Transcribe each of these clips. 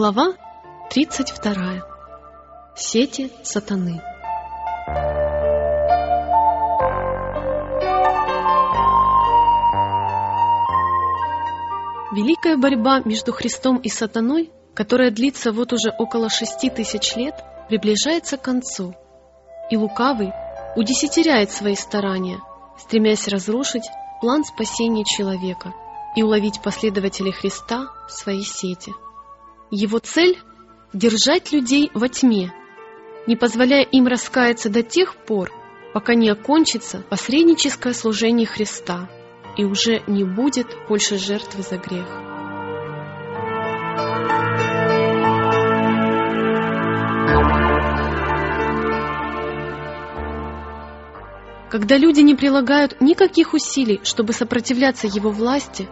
Глава 32. Сети сатаны. Великая борьба между Христом и сатаной, которая длится вот уже около шести тысяч лет, приближается к концу, и лукавый удесятеряет свои старания, стремясь разрушить план спасения человека и уловить последователей Христа в свои сети. Его цель — держать людей во тьме, не позволяя им раскаяться до тех пор, пока не окончится посредническое служение Христа и уже не будет больше жертвы за грех. Когда люди не прилагают никаких усилий, чтобы сопротивляться его власти,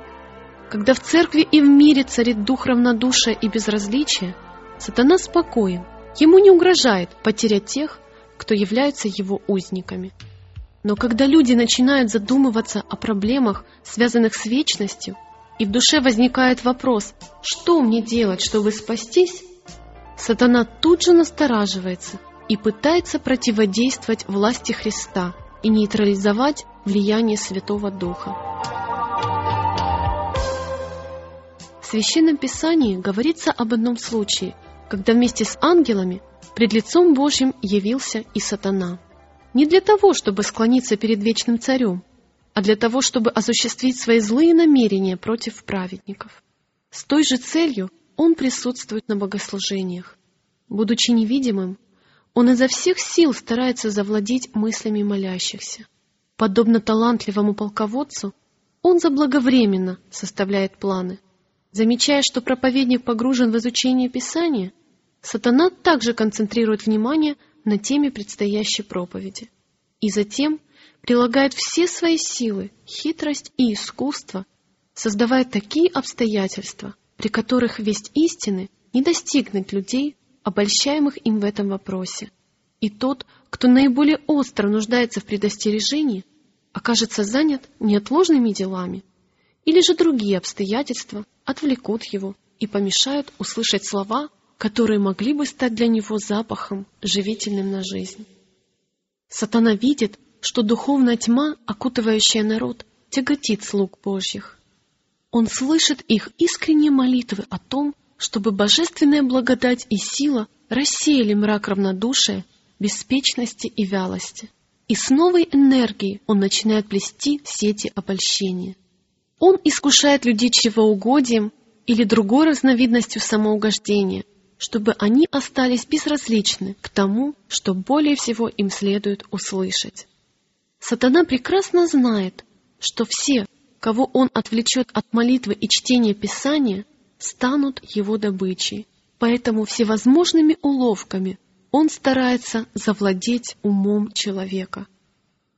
когда в церкви и в мире царит дух равнодушия и безразличия, сатана спокоен, ему не угрожает потерять тех, кто являются его узниками. Но когда люди начинают задумываться о проблемах, связанных с вечностью, и в душе возникает вопрос, что мне делать, чтобы спастись, сатана тут же настораживается и пытается противодействовать власти Христа – и нейтрализовать влияние Святого Духа. В Священном Писании говорится об одном случае, когда вместе с ангелами пред лицом Божьим явился и сатана. Не для того, чтобы склониться перед вечным царем, а для того, чтобы осуществить свои злые намерения против праведников. С той же целью он присутствует на богослужениях. Будучи невидимым, он изо всех сил старается завладеть мыслями молящихся. Подобно талантливому полководцу, он заблаговременно составляет планы. Замечая, что проповедник погружен в изучение Писания, сатана также концентрирует внимание на теме предстоящей проповеди. И затем прилагает все свои силы, хитрость и искусство, создавая такие обстоятельства, при которых весть истины не достигнет людей обольщаемых им в этом вопросе. И тот, кто наиболее остро нуждается в предостережении, окажется занят неотложными делами, или же другие обстоятельства отвлекут его и помешают услышать слова, которые могли бы стать для него запахом, живительным на жизнь. Сатана видит, что духовная тьма, окутывающая народ, тяготит слуг Божьих. Он слышит их искренние молитвы о том, чтобы божественная благодать и сила рассеяли мрак равнодушия, беспечности и вялости. И с новой энергией он начинает плести сети обольщения. Он искушает людей чревоугодием или другой разновидностью самоугождения, чтобы они остались безразличны к тому, что более всего им следует услышать. Сатана прекрасно знает, что все, кого он отвлечет от молитвы и чтения Писания, станут его добычей. Поэтому всевозможными уловками он старается завладеть умом человека.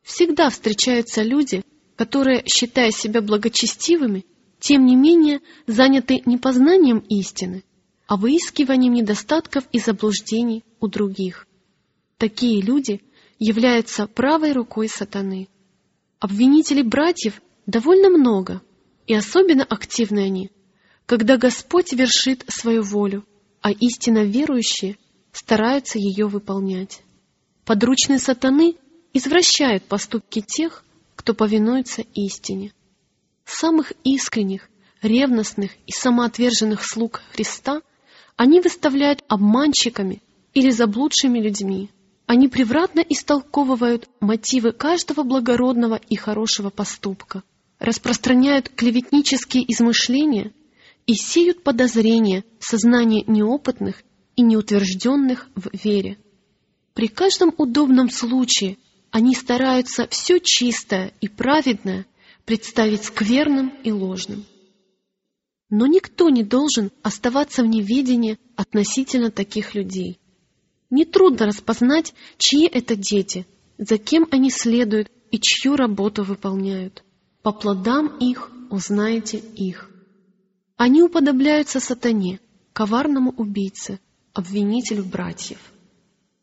Всегда встречаются люди, которые, считая себя благочестивыми, тем не менее заняты не познанием истины, а выискиванием недостатков и заблуждений у других. Такие люди являются правой рукой сатаны. Обвинителей братьев довольно много, и особенно активны они, когда Господь вершит свою волю, а истинно верующие стараются ее выполнять. Подручные сатаны извращают поступки тех, кто повинуется истине. Самых искренних, ревностных и самоотверженных слуг Христа они выставляют обманщиками или заблудшими людьми. Они превратно истолковывают мотивы каждого благородного и хорошего поступка, распространяют клеветнические измышления и сеют подозрения в сознании неопытных и неутвержденных в вере. При каждом удобном случае они стараются все чистое и праведное представить скверным и ложным. Но никто не должен оставаться в неведении относительно таких людей. Нетрудно распознать, чьи это дети, за кем они следуют и чью работу выполняют. По плодам их узнаете их. Они уподобляются сатане, коварному убийце, обвинителю братьев.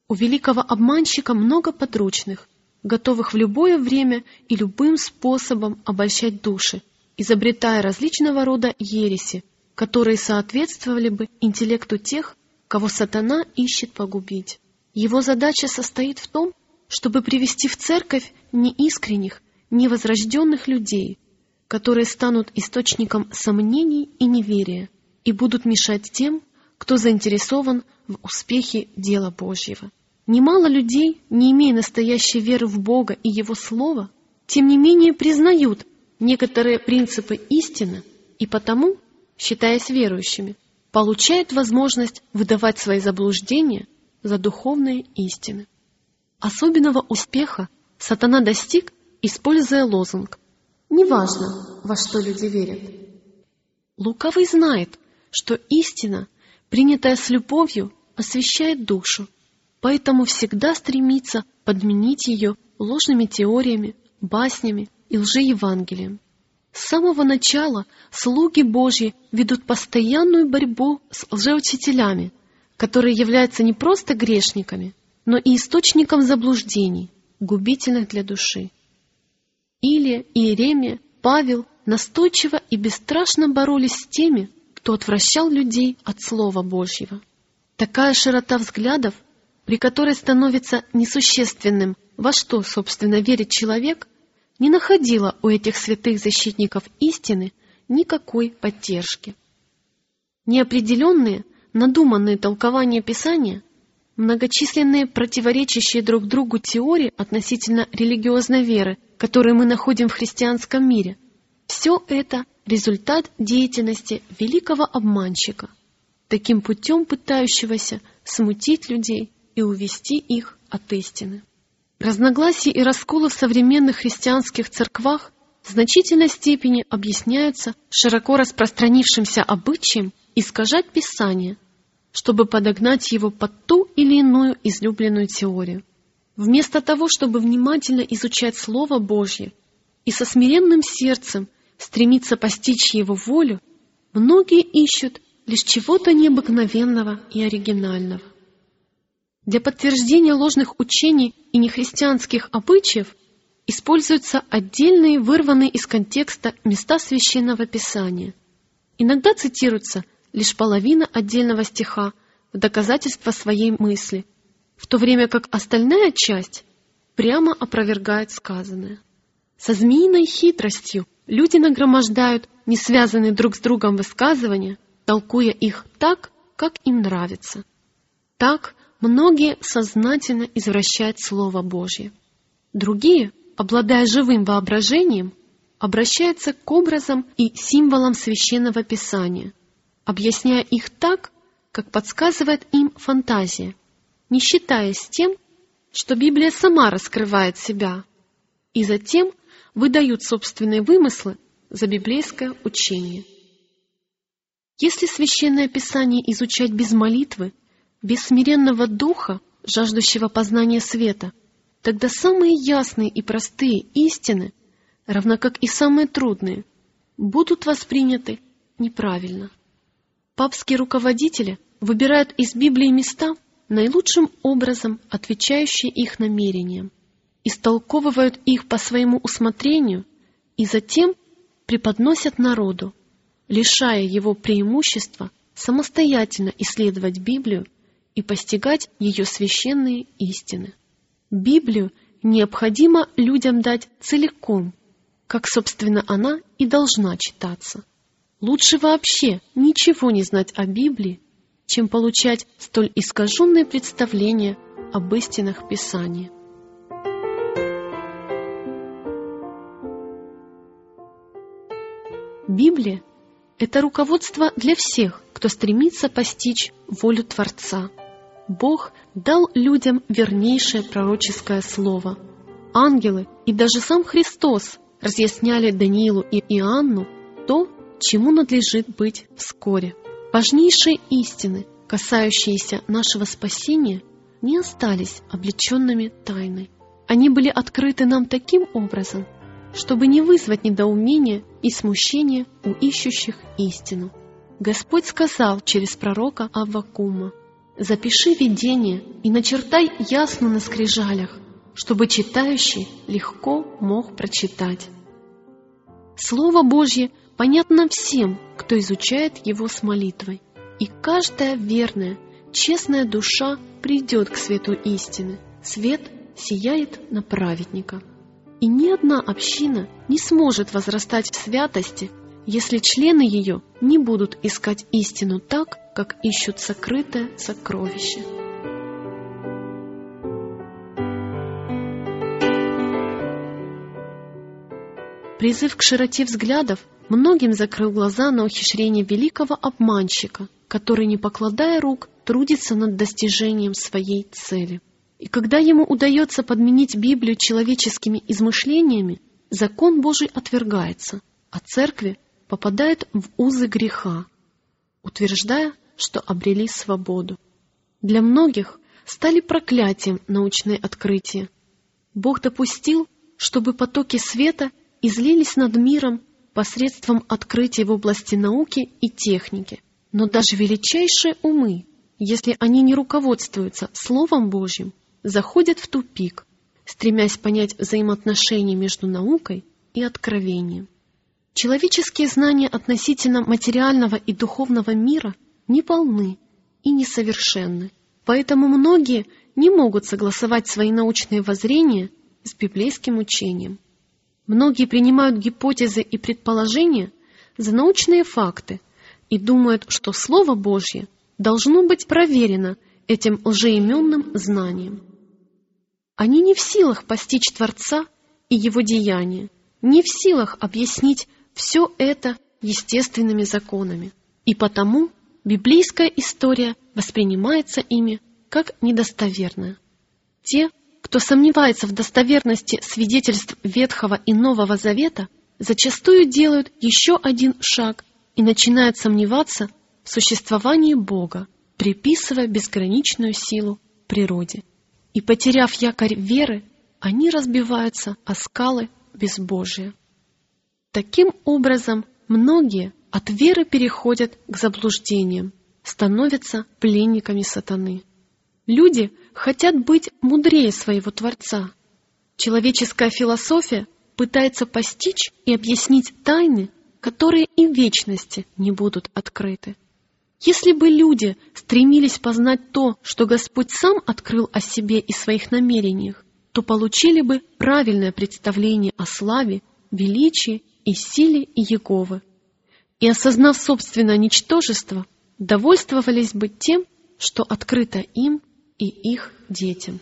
У великого обманщика много подручных, готовых в любое время и любым способом обольщать души, изобретая различного рода ереси, которые соответствовали бы интеллекту тех, кого сатана ищет погубить. Его задача состоит в том, чтобы привести в церковь неискренних, невозрожденных людей, которые станут источником сомнений и неверия и будут мешать тем, кто заинтересован в успехе дела Божьего. Немало людей, не имея настоящей веры в Бога и Его Слово, тем не менее признают некоторые принципы истины и потому, считаясь верующими, получают возможность выдавать свои заблуждения за духовные истины. Особенного успеха сатана достиг, используя лозунг «Неважно, во что люди верят». Лукавый знает, что истина, принятая с любовью, освещает душу, поэтому всегда стремится подменить ее ложными теориями, баснями и лжеевангелием. С самого начала слуги Божьи ведут постоянную борьбу с лжеучителями, которые являются не просто грешниками, но и источником заблуждений, губительных для души. Илия, Иеремия, Павел настойчиво и бесстрашно боролись с теми, кто отвращал людей от Слова Божьего. Такая широта взглядов, при которой становится несущественным, во что, собственно, верит человек, не находила у этих святых защитников истины никакой поддержки. Неопределенные, надуманные толкования Писания, многочисленные противоречащие друг другу теории относительно религиозной веры, которые мы находим в христианском мире, все это результат деятельности великого обманщика, таким путем пытающегося смутить людей и увести их от истины. Разногласия и расколы в современных христианских церквах в значительной степени объясняются широко распространившимся обычаем искажать Писание, чтобы подогнать его под ту или иную излюбленную теорию. Вместо того, чтобы внимательно изучать Слово Божье и со смиренным сердцем стремиться постичь Его волю, многие ищут лишь чего-то необыкновенного и оригинального. Для подтверждения ложных учений и нехристианских обычаев используются отдельные, вырванные из контекста места священного писания. Иногда цитируется лишь половина отдельного стиха в доказательство своей мысли, в то время как остальная часть прямо опровергает сказанное. Со змеиной хитростью люди нагромождают не связанные друг с другом высказывания, толкуя их так, как им нравится. Так, Многие сознательно извращают Слово Божье. Другие, обладая живым воображением, обращаются к образам и символам священного писания, объясняя их так, как подсказывает им фантазия, не считаясь тем, что Библия сама раскрывает себя, и затем выдают собственные вымыслы за библейское учение. Если священное писание изучать без молитвы, без смиренного духа, жаждущего познания света, тогда самые ясные и простые истины, равно как и самые трудные, будут восприняты неправильно. Папские руководители выбирают из Библии места, наилучшим образом отвечающие их намерениям, истолковывают их по своему усмотрению и затем преподносят народу, лишая его преимущества самостоятельно исследовать Библию и постигать ее священные истины. Библию необходимо людям дать целиком, как, собственно, она и должна читаться. Лучше вообще ничего не знать о Библии, чем получать столь искаженные представления об истинах Писания. Библия – это руководство для всех, кто стремится постичь волю Творца – Бог дал людям вернейшее пророческое слово. Ангелы и даже сам Христос разъясняли Даниилу и Иоанну то, чему надлежит быть вскоре. Важнейшие истины, касающиеся нашего спасения, не остались облеченными тайной. Они были открыты нам таким образом, чтобы не вызвать недоумения и смущения у ищущих истину. Господь сказал через пророка Аввакума – Запиши видение и начертай ясно на скрижалях, чтобы читающий легко мог прочитать. Слово Божье понятно всем, кто изучает его с молитвой. И каждая верная, честная душа придет к свету истины. Свет сияет на праведника. И ни одна община не сможет возрастать в святости, если члены ее не будут искать истину так, как ищут сокрытое сокровище. Призыв к широте взглядов многим закрыл глаза на ухищрение великого обманщика, который, не покладая рук, трудится над достижением своей цели. И когда ему удается подменить Библию человеческими измышлениями, закон Божий отвергается, а церкви попадает в узы греха, утверждая, что обрели свободу. Для многих стали проклятием научные открытия. Бог допустил, чтобы потоки света излились над миром посредством открытий в области науки и техники. Но даже величайшие умы, если они не руководствуются Словом Божьим, заходят в тупик, стремясь понять взаимоотношения между наукой и откровением. Человеческие знания относительно материального и духовного мира не полны и несовершенны, поэтому многие не могут согласовать свои научные воззрения с библейским учением. Многие принимают гипотезы и предположения за научные факты и думают, что Слово Божье должно быть проверено этим лжеименным знанием. Они не в силах постичь Творца и Его деяния, не в силах объяснить все это естественными законами, и потому библейская история воспринимается ими как недостоверная. Те, кто сомневается в достоверности свидетельств Ветхого и Нового Завета, зачастую делают еще один шаг и начинают сомневаться в существовании Бога, приписывая безграничную силу природе. И потеряв якорь веры, они разбиваются о скалы безбожия. Таким образом, многие от веры переходят к заблуждениям, становятся пленниками сатаны. Люди хотят быть мудрее своего Творца. Человеческая философия пытается постичь и объяснить тайны, которые и в вечности не будут открыты. Если бы люди стремились познать то, что Господь сам открыл о себе и своих намерениях, то получили бы правильное представление о славе, величии и силе Иеговы. И, осознав собственное ничтожество, довольствовались бы тем, что открыто им и их детям.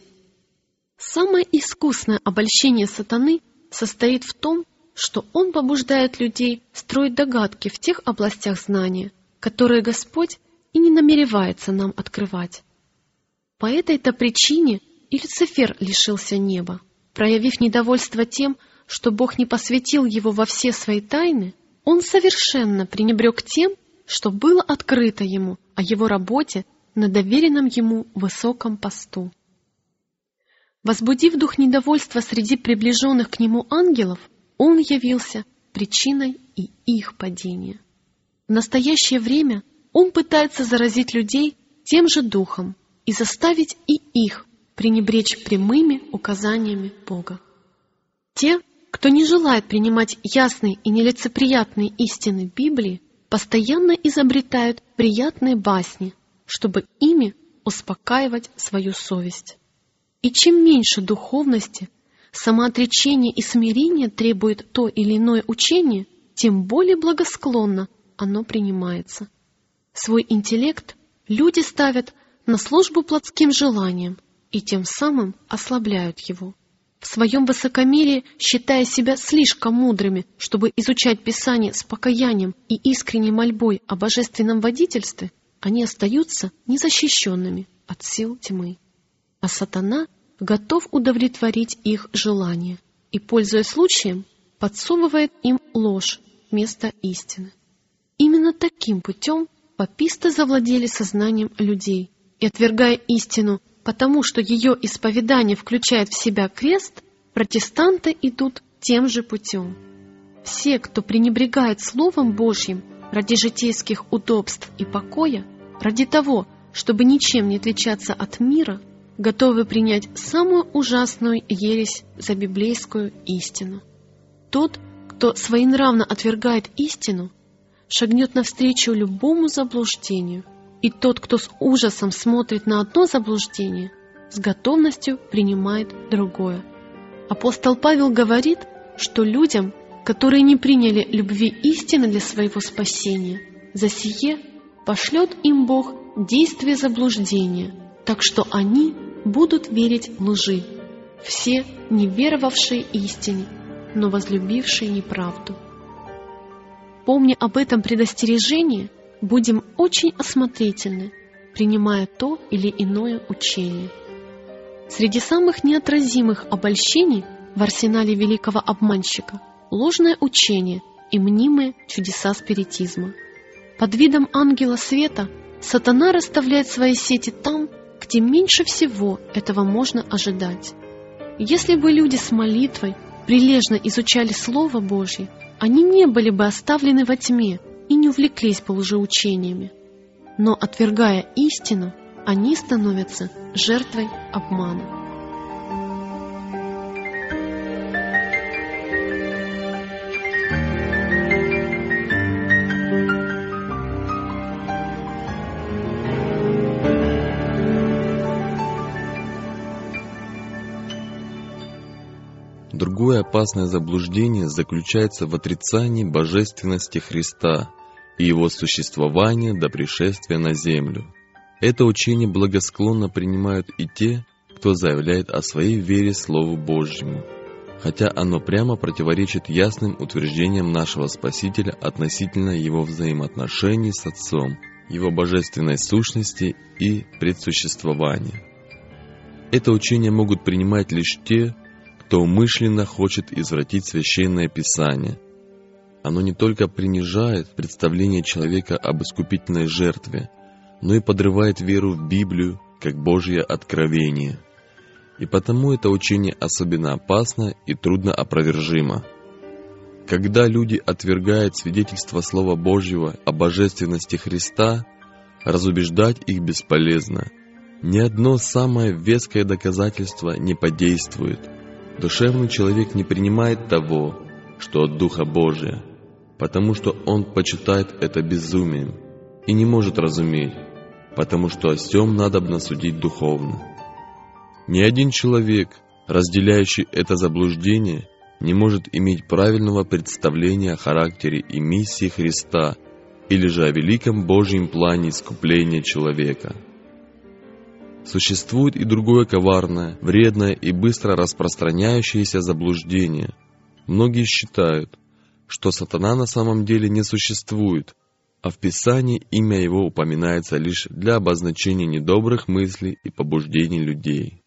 Самое искусное обольщение сатаны состоит в том, что он побуждает людей строить догадки в тех областях знания, которые Господь и не намеревается нам открывать. По этой-то причине и Люцифер лишился неба, проявив недовольство тем, что Бог не посвятил его во все свои тайны, он совершенно пренебрег тем, что было открыто ему о его работе на доверенном ему высоком посту. Возбудив дух недовольства среди приближенных к нему ангелов, он явился причиной и их падения. В настоящее время он пытается заразить людей тем же духом и заставить и их пренебречь прямыми указаниями Бога. Те, кто не желает принимать ясные и нелицеприятные истины Библии, постоянно изобретают приятные басни, чтобы ими успокаивать свою совесть. И чем меньше духовности, самоотречения и смирения требует то или иное учение, тем более благосклонно оно принимается. Свой интеллект люди ставят на службу плотским желаниям и тем самым ослабляют его. В своем высокомерии, считая себя слишком мудрыми, чтобы изучать Писание с покаянием и искренней мольбой о божественном водительстве, они остаются незащищенными от сил тьмы. А сатана готов удовлетворить их желания и, пользуясь случаем, подсовывает им ложь вместо истины. Именно таким путем паписты завладели сознанием людей и, отвергая истину, потому что ее исповедание включает в себя крест, протестанты идут тем же путем. Все, кто пренебрегает Словом Божьим ради житейских удобств и покоя, ради того, чтобы ничем не отличаться от мира, готовы принять самую ужасную ересь за библейскую истину. Тот, кто своенравно отвергает истину, шагнет навстречу любому заблуждению, и тот, кто с ужасом смотрит на одно заблуждение, с готовностью принимает другое. Апостол Павел говорит, что людям, которые не приняли любви истины для своего спасения, за сие пошлет им Бог действие заблуждения, так что они будут верить лжи, все не веровавшие истине, но возлюбившие неправду. Помня об этом предостережении, будем очень осмотрительны, принимая то или иное учение. Среди самых неотразимых обольщений в арсенале великого обманщика ложное учение и мнимые чудеса спиритизма. Под видом ангела света сатана расставляет свои сети там, где меньше всего этого можно ожидать. Если бы люди с молитвой прилежно изучали Слово Божье, они не были бы оставлены во тьме и не увлеклись бы лжеучениями. Но, отвергая истину, они становятся жертвой обмана. Другое опасное заблуждение заключается в отрицании божественности Христа и его существования до пришествия на землю. Это учение благосклонно принимают и те, кто заявляет о своей вере Слову Божьему, хотя оно прямо противоречит ясным утверждениям нашего Спасителя относительно его взаимоотношений с Отцом, его божественной сущности и предсуществования. Это учение могут принимать лишь те, кто умышленно хочет извратить священное писание. Оно не только принижает представление человека об искупительной жертве, но и подрывает веру в Библию как Божье откровение. И потому это учение особенно опасно и трудно опровержимо. Когда люди отвергают свидетельство Слова Божьего о божественности Христа, разубеждать их бесполезно. Ни одно самое веское доказательство не подействует – Душевный человек не принимает того, что от Духа Божия, потому что он почитает это безумием и не может разуметь, потому что о сем надобно судить духовно. Ни один человек, разделяющий это заблуждение, не может иметь правильного представления о характере и миссии Христа или же о великом Божьем плане искупления человека. Существует и другое коварное, вредное и быстро распространяющееся заблуждение. Многие считают, что сатана на самом деле не существует, а в Писании имя его упоминается лишь для обозначения недобрых мыслей и побуждений людей.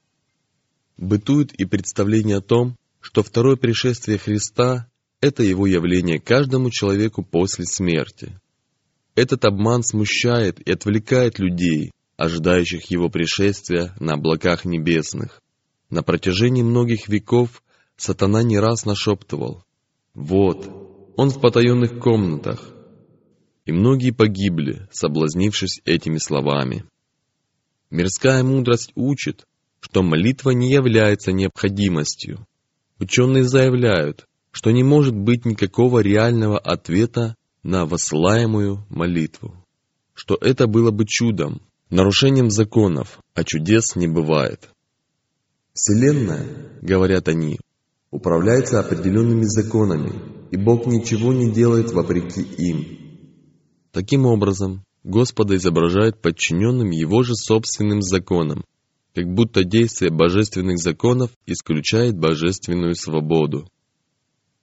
Бытует и представление о том, что второе пришествие Христа – это его явление каждому человеку после смерти. Этот обман смущает и отвлекает людей, ожидающих его пришествия на облаках небесных. На протяжении многих веков сатана не раз нашептывал «Вот, он в потаенных комнатах». И многие погибли, соблазнившись этими словами. Мирская мудрость учит, что молитва не является необходимостью. Ученые заявляют, что не может быть никакого реального ответа на вослаемую молитву, что это было бы чудом, нарушением законов, а чудес не бывает. Вселенная, говорят они, управляется определенными законами, и Бог ничего не делает вопреки им. Таким образом, Господа изображают подчиненным Его же собственным законам, как будто действие божественных законов исключает божественную свободу.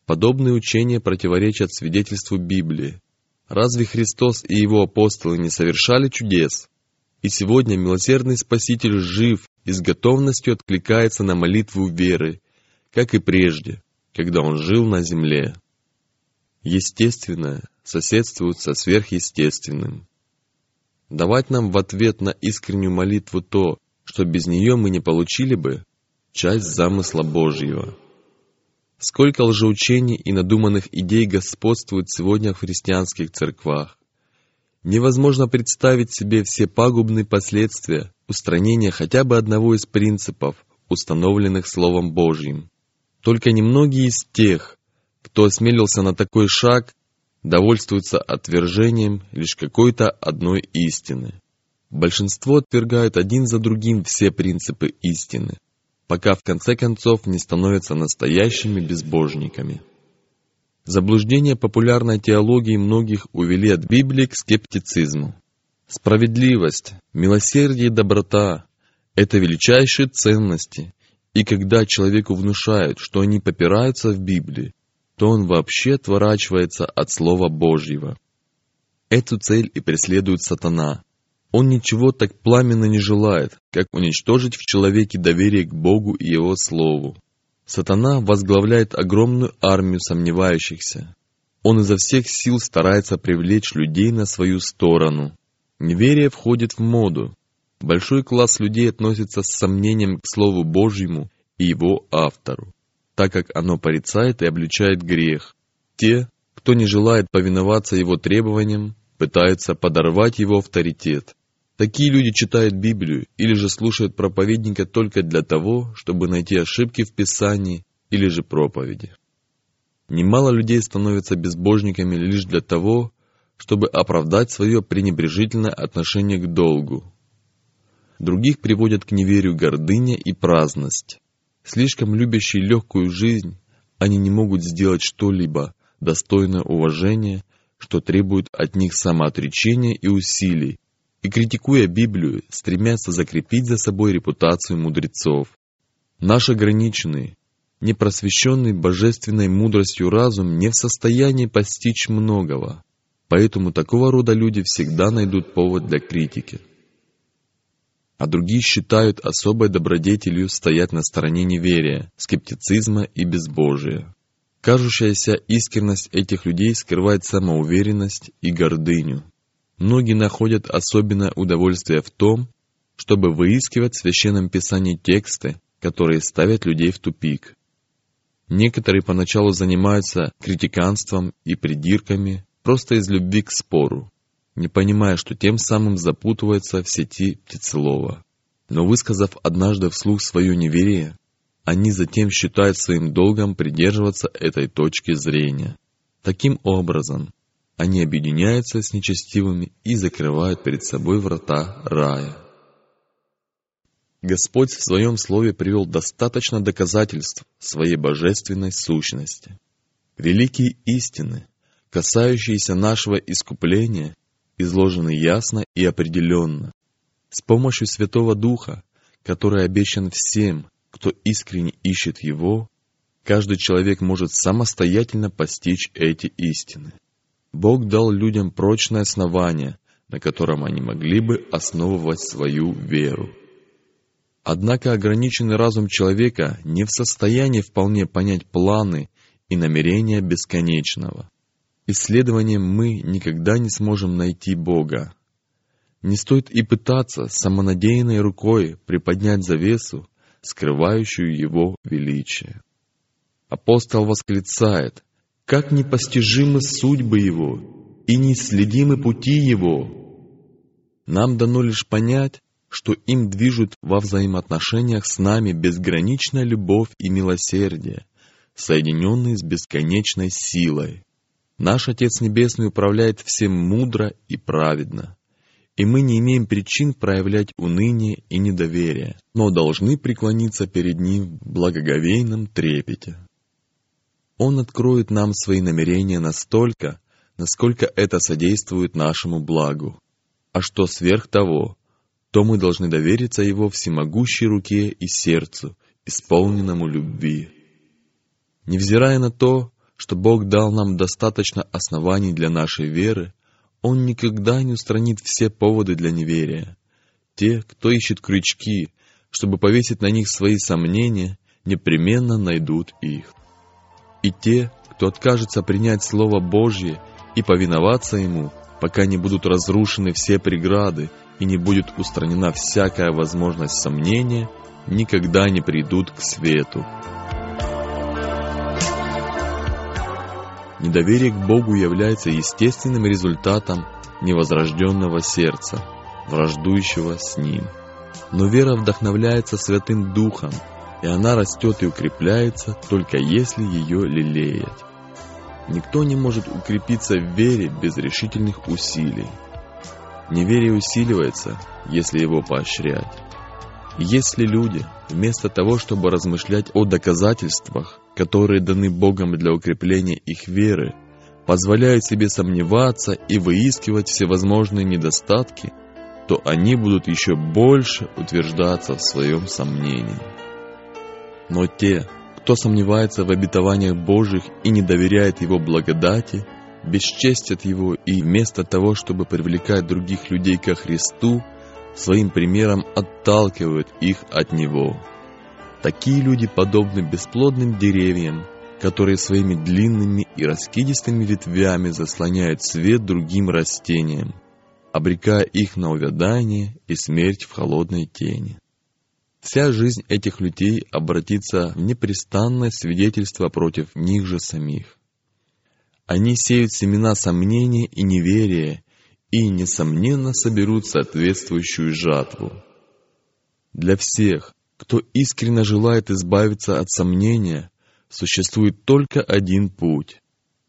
Подобные учения противоречат свидетельству Библии. Разве Христос и Его апостолы не совершали чудес? И сегодня милосердный Спаситель жив и с готовностью откликается на молитву веры, как и прежде, когда Он жил на земле. Естественное соседствует со сверхъестественным. Давать нам в ответ на искреннюю молитву то, что без нее мы не получили бы, часть замысла Божьего. Сколько лжеучений и надуманных идей господствует сегодня в христианских церквах. Невозможно представить себе все пагубные последствия устранения хотя бы одного из принципов, установленных Словом Божьим. Только немногие из тех, кто осмелился на такой шаг, довольствуется отвержением лишь какой-то одной истины. Большинство отвергают один за другим все принципы истины, пока в конце концов не становятся настоящими безбожниками. Заблуждения популярной теологии многих увели от Библии к скептицизму. Справедливость, милосердие и доброта – это величайшие ценности, и когда человеку внушают, что они попираются в Библии, то он вообще отворачивается от Слова Божьего. Эту цель и преследует сатана. Он ничего так пламенно не желает, как уничтожить в человеке доверие к Богу и Его Слову. Сатана возглавляет огромную армию сомневающихся. Он изо всех сил старается привлечь людей на свою сторону. Неверие входит в моду. Большой класс людей относится с сомнением к Слову Божьему и его автору так как оно порицает и обличает грех. Те, кто не желает повиноваться его требованиям, пытаются подорвать его авторитет. Такие люди читают Библию или же слушают проповедника только для того, чтобы найти ошибки в Писании или же проповеди. Немало людей становятся безбожниками лишь для того, чтобы оправдать свое пренебрежительное отношение к долгу. Других приводят к неверию гордыня и праздность. Слишком любящие легкую жизнь, они не могут сделать что-либо достойное уважения, что требует от них самоотречения и усилий, и, критикуя Библию, стремятся закрепить за собой репутацию мудрецов. Наш ограниченный, непросвещенный божественной мудростью разум не в состоянии постичь многого, поэтому такого рода люди всегда найдут повод для критики а другие считают особой добродетелью стоять на стороне неверия, скептицизма и безбожия. Кажущаяся искренность этих людей скрывает самоуверенность и гордыню. Многие находят особенное удовольствие в том, чтобы выискивать в Священном Писании тексты, которые ставят людей в тупик. Некоторые поначалу занимаются критиканством и придирками просто из любви к спору не понимая, что тем самым запутывается в сети птицелова. Но высказав однажды вслух свое неверие, они затем считают своим долгом придерживаться этой точки зрения. Таким образом, они объединяются с нечестивыми и закрывают перед собой врата рая. Господь в Своем Слове привел достаточно доказательств своей божественной сущности. Великие истины, касающиеся нашего искупления изложены ясно и определенно. С помощью Святого Духа, который обещан всем, кто искренне ищет Его, каждый человек может самостоятельно постичь эти истины. Бог дал людям прочное основание, на котором они могли бы основывать свою веру. Однако ограниченный разум человека не в состоянии вполне понять планы и намерения бесконечного. Исследованием мы никогда не сможем найти Бога. Не стоит и пытаться самонадеянной рукой приподнять завесу, скрывающую Его величие. Апостол восклицает, «Как непостижимы судьбы Его и неисследимы пути Его!» Нам дано лишь понять, что им движут во взаимоотношениях с нами безграничная любовь и милосердие, соединенные с бесконечной силой. Наш Отец Небесный управляет всем мудро и праведно, и мы не имеем причин проявлять уныние и недоверие, но должны преклониться перед Ним в благоговейном трепете. Он откроет нам свои намерения настолько, насколько это содействует нашему благу. А что сверх того, то мы должны довериться Его всемогущей руке и сердцу, исполненному любви. Невзирая на то, что Бог дал нам достаточно оснований для нашей веры, Он никогда не устранит все поводы для неверия. Те, кто ищет крючки, чтобы повесить на них свои сомнения, непременно найдут их. И те, кто откажется принять Слово Божье и повиноваться Ему, пока не будут разрушены все преграды и не будет устранена всякая возможность сомнения, никогда не придут к свету. Недоверие к Богу является естественным результатом невозрожденного сердца, враждующего с Ним. Но вера вдохновляется Святым Духом, и она растет и укрепляется, только если ее лелеять. Никто не может укрепиться в вере без решительных усилий. Неверие усиливается, если его поощрять. Если люди, вместо того, чтобы размышлять о доказательствах, которые даны Богом для укрепления их веры, позволяют себе сомневаться и выискивать всевозможные недостатки, то они будут еще больше утверждаться в своем сомнении. Но те, кто сомневается в обетованиях Божьих и не доверяет Его благодати, бесчестят Его и вместо того, чтобы привлекать других людей ко Христу, своим примером отталкивают их от Него. Такие люди подобны бесплодным деревьям, которые своими длинными и раскидистыми ветвями заслоняют свет другим растениям, обрекая их на увядание и смерть в холодной тени. Вся жизнь этих людей обратится в непрестанное свидетельство против них же самих. Они сеют семена сомнения и неверия и, несомненно, соберут соответствующую жатву. Для всех, кто искренне желает избавиться от сомнения, существует только один путь.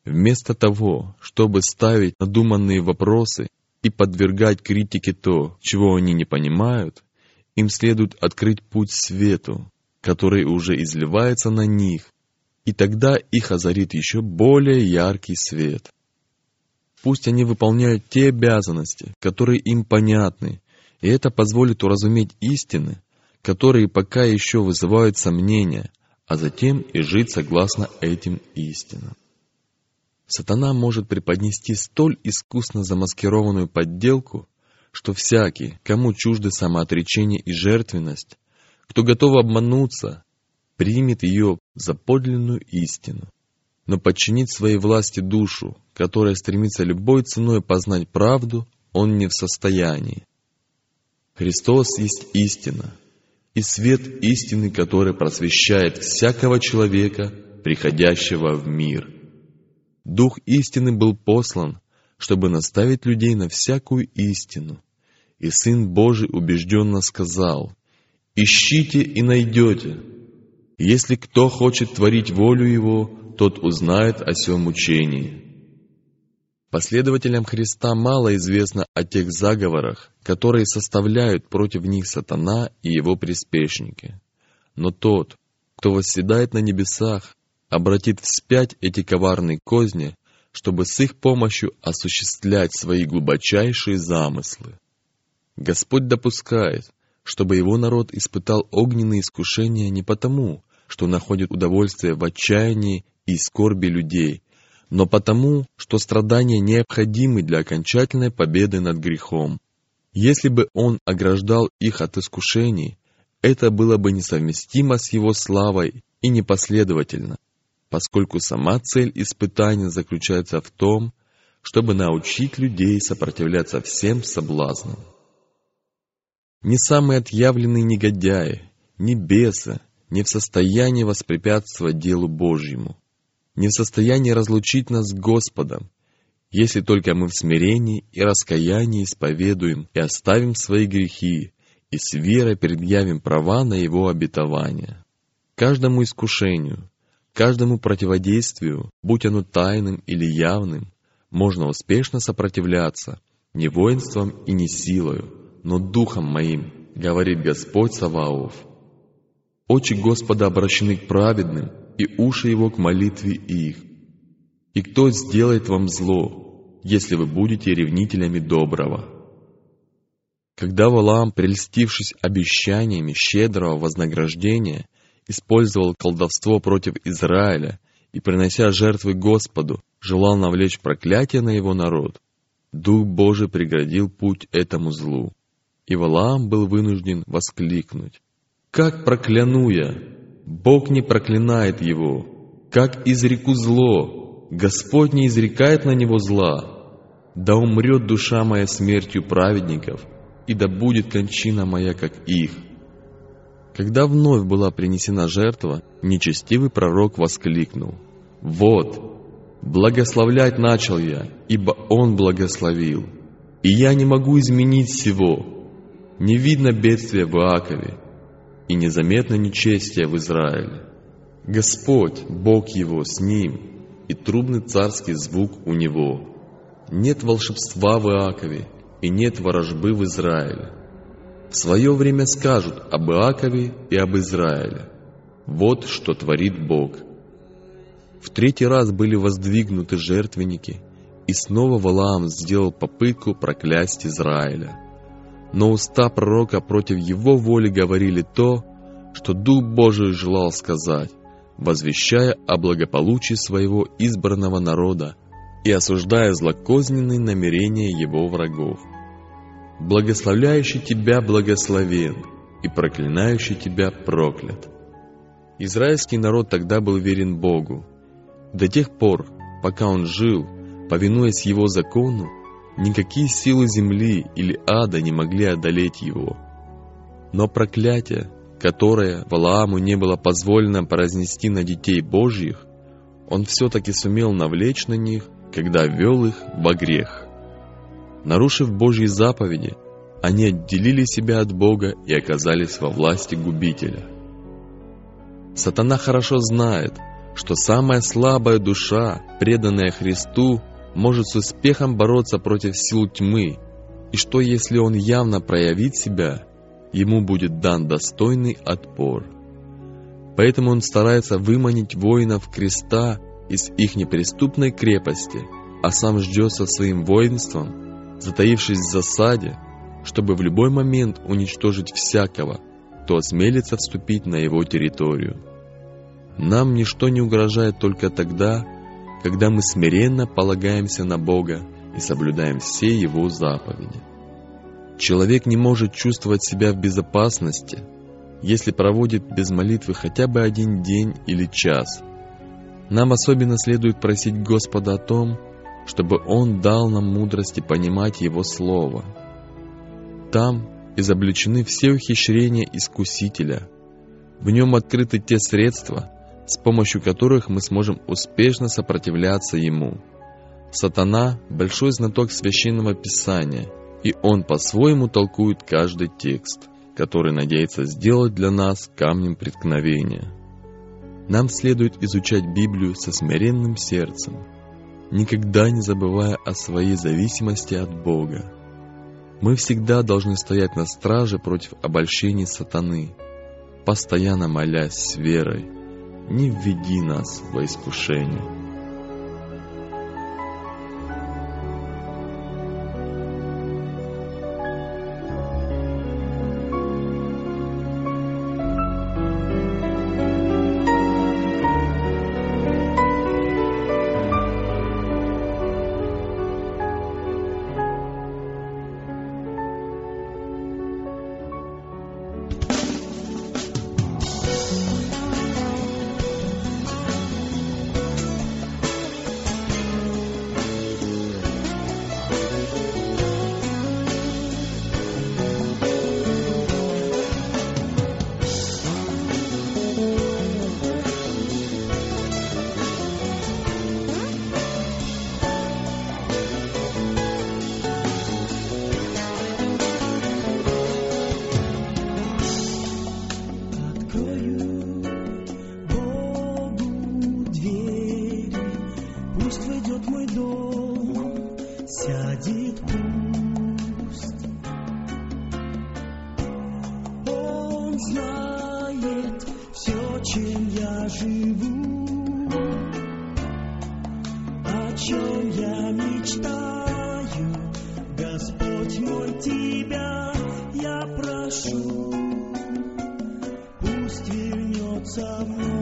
Вместо того, чтобы ставить надуманные вопросы и подвергать критике то, чего они не понимают, им следует открыть путь свету, который уже изливается на них, и тогда их озарит еще более яркий свет. Пусть они выполняют те обязанности, которые им понятны, и это позволит уразуметь истины, которые пока еще вызывают сомнения, а затем и жить согласно этим истинам. Сатана может преподнести столь искусно замаскированную подделку, что всякий, кому чужды самоотречение и жертвенность, кто готов обмануться, примет ее за подлинную истину, но подчинить своей власти душу, которая стремится любой ценой познать правду, он не в состоянии. Христос есть истина, и свет истины, который просвещает всякого человека, приходящего в мир. Дух истины был послан, чтобы наставить людей на всякую истину. И Сын Божий убежденно сказал, «Ищите и найдете. Если кто хочет творить волю Его, тот узнает о сем учении». Последователям Христа мало известно о тех заговорах, которые составляют против них сатана и его приспешники. Но тот, кто восседает на небесах, обратит вспять эти коварные козни, чтобы с их помощью осуществлять свои глубочайшие замыслы. Господь допускает, чтобы его народ испытал огненные искушения не потому, что находит удовольствие в отчаянии и скорби людей, но потому, что страдания необходимы для окончательной победы над грехом. Если бы Он ограждал их от искушений, это было бы несовместимо с Его славой и непоследовательно поскольку сама цель испытания заключается в том, чтобы научить людей сопротивляться всем соблазнам. Ни самые отъявленные негодяи, ни бесы не в состоянии воспрепятствовать делу Божьему, не в состоянии разлучить нас с Господом, если только мы в смирении и раскаянии исповедуем и оставим свои грехи и с верой предъявим права на Его обетование. Каждому искушению, Каждому противодействию, будь оно тайным или явным, можно успешно сопротивляться не воинством и не силою, но духом моим, говорит Господь Саваоф. Очи Господа обращены к праведным, и уши Его к молитве их. И кто сделает вам зло, если вы будете ревнителями доброго? Когда Валаам, прельстившись обещаниями щедрого вознаграждения, использовал колдовство против Израиля и, принося жертвы Господу, желал навлечь проклятие на его народ, Дух Божий преградил путь этому злу. И Валаам был вынужден воскликнуть. «Как прокляну я! Бог не проклинает его! Как изреку зло! Господь не изрекает на него зла! Да умрет душа моя смертью праведников, и да будет кончина моя, как их!» Когда вновь была принесена жертва, нечестивый пророк воскликнул. «Вот, благословлять начал я, ибо Он благословил, и я не могу изменить всего. Не видно бедствия в Иакове, и незаметно нечестия в Израиле. Господь, Бог его, с ним, и трубный царский звук у него. Нет волшебства в Иакове, и нет ворожбы в Израиле. В свое время скажут об Иакове и об Израиле. Вот что творит Бог. В третий раз были воздвигнуты жертвенники, и снова Валаам сделал попытку проклясть Израиля. Но уста пророка против его воли говорили то, что Дух Божий желал сказать, возвещая о благополучии своего избранного народа и осуждая злокозненные намерения его врагов. «Благословляющий тебя благословен, и проклинающий тебя проклят». Израильский народ тогда был верен Богу. До тех пор, пока он жил, повинуясь его закону, никакие силы земли или ада не могли одолеть его. Но проклятие, которое Валааму не было позволено произнести на детей Божьих, он все-таки сумел навлечь на них, когда вел их во грех. Нарушив Божьи заповеди, они отделили себя от Бога и оказались во власти губителя. Сатана хорошо знает, что самая слабая душа, преданная Христу, может с успехом бороться против сил тьмы, и что если он явно проявит себя – ему будет дан достойный отпор. Поэтому он старается выманить воинов креста из их неприступной крепости, а сам ждет со своим воинством, затаившись в засаде, чтобы в любой момент уничтожить всякого, кто осмелится вступить на его территорию. Нам ничто не угрожает только тогда, когда мы смиренно полагаемся на Бога и соблюдаем все Его заповеди. Человек не может чувствовать себя в безопасности, если проводит без молитвы хотя бы один день или час. Нам особенно следует просить Господа о том, чтобы Он дал нам мудрости понимать Его Слово. Там изобличены все ухищрения искусителя. В нем открыты те средства, с помощью которых мы сможем успешно сопротивляться Ему. Сатана – большой знаток Священного Писания – и он по-своему толкует каждый текст, который надеется сделать для нас камнем преткновения. Нам следует изучать Библию со смиренным сердцем, никогда не забывая о своей зависимости от Бога. Мы всегда должны стоять на страже против обольщений сатаны, постоянно молясь с верой, не введи нас во искушение. Всем твоя любовь.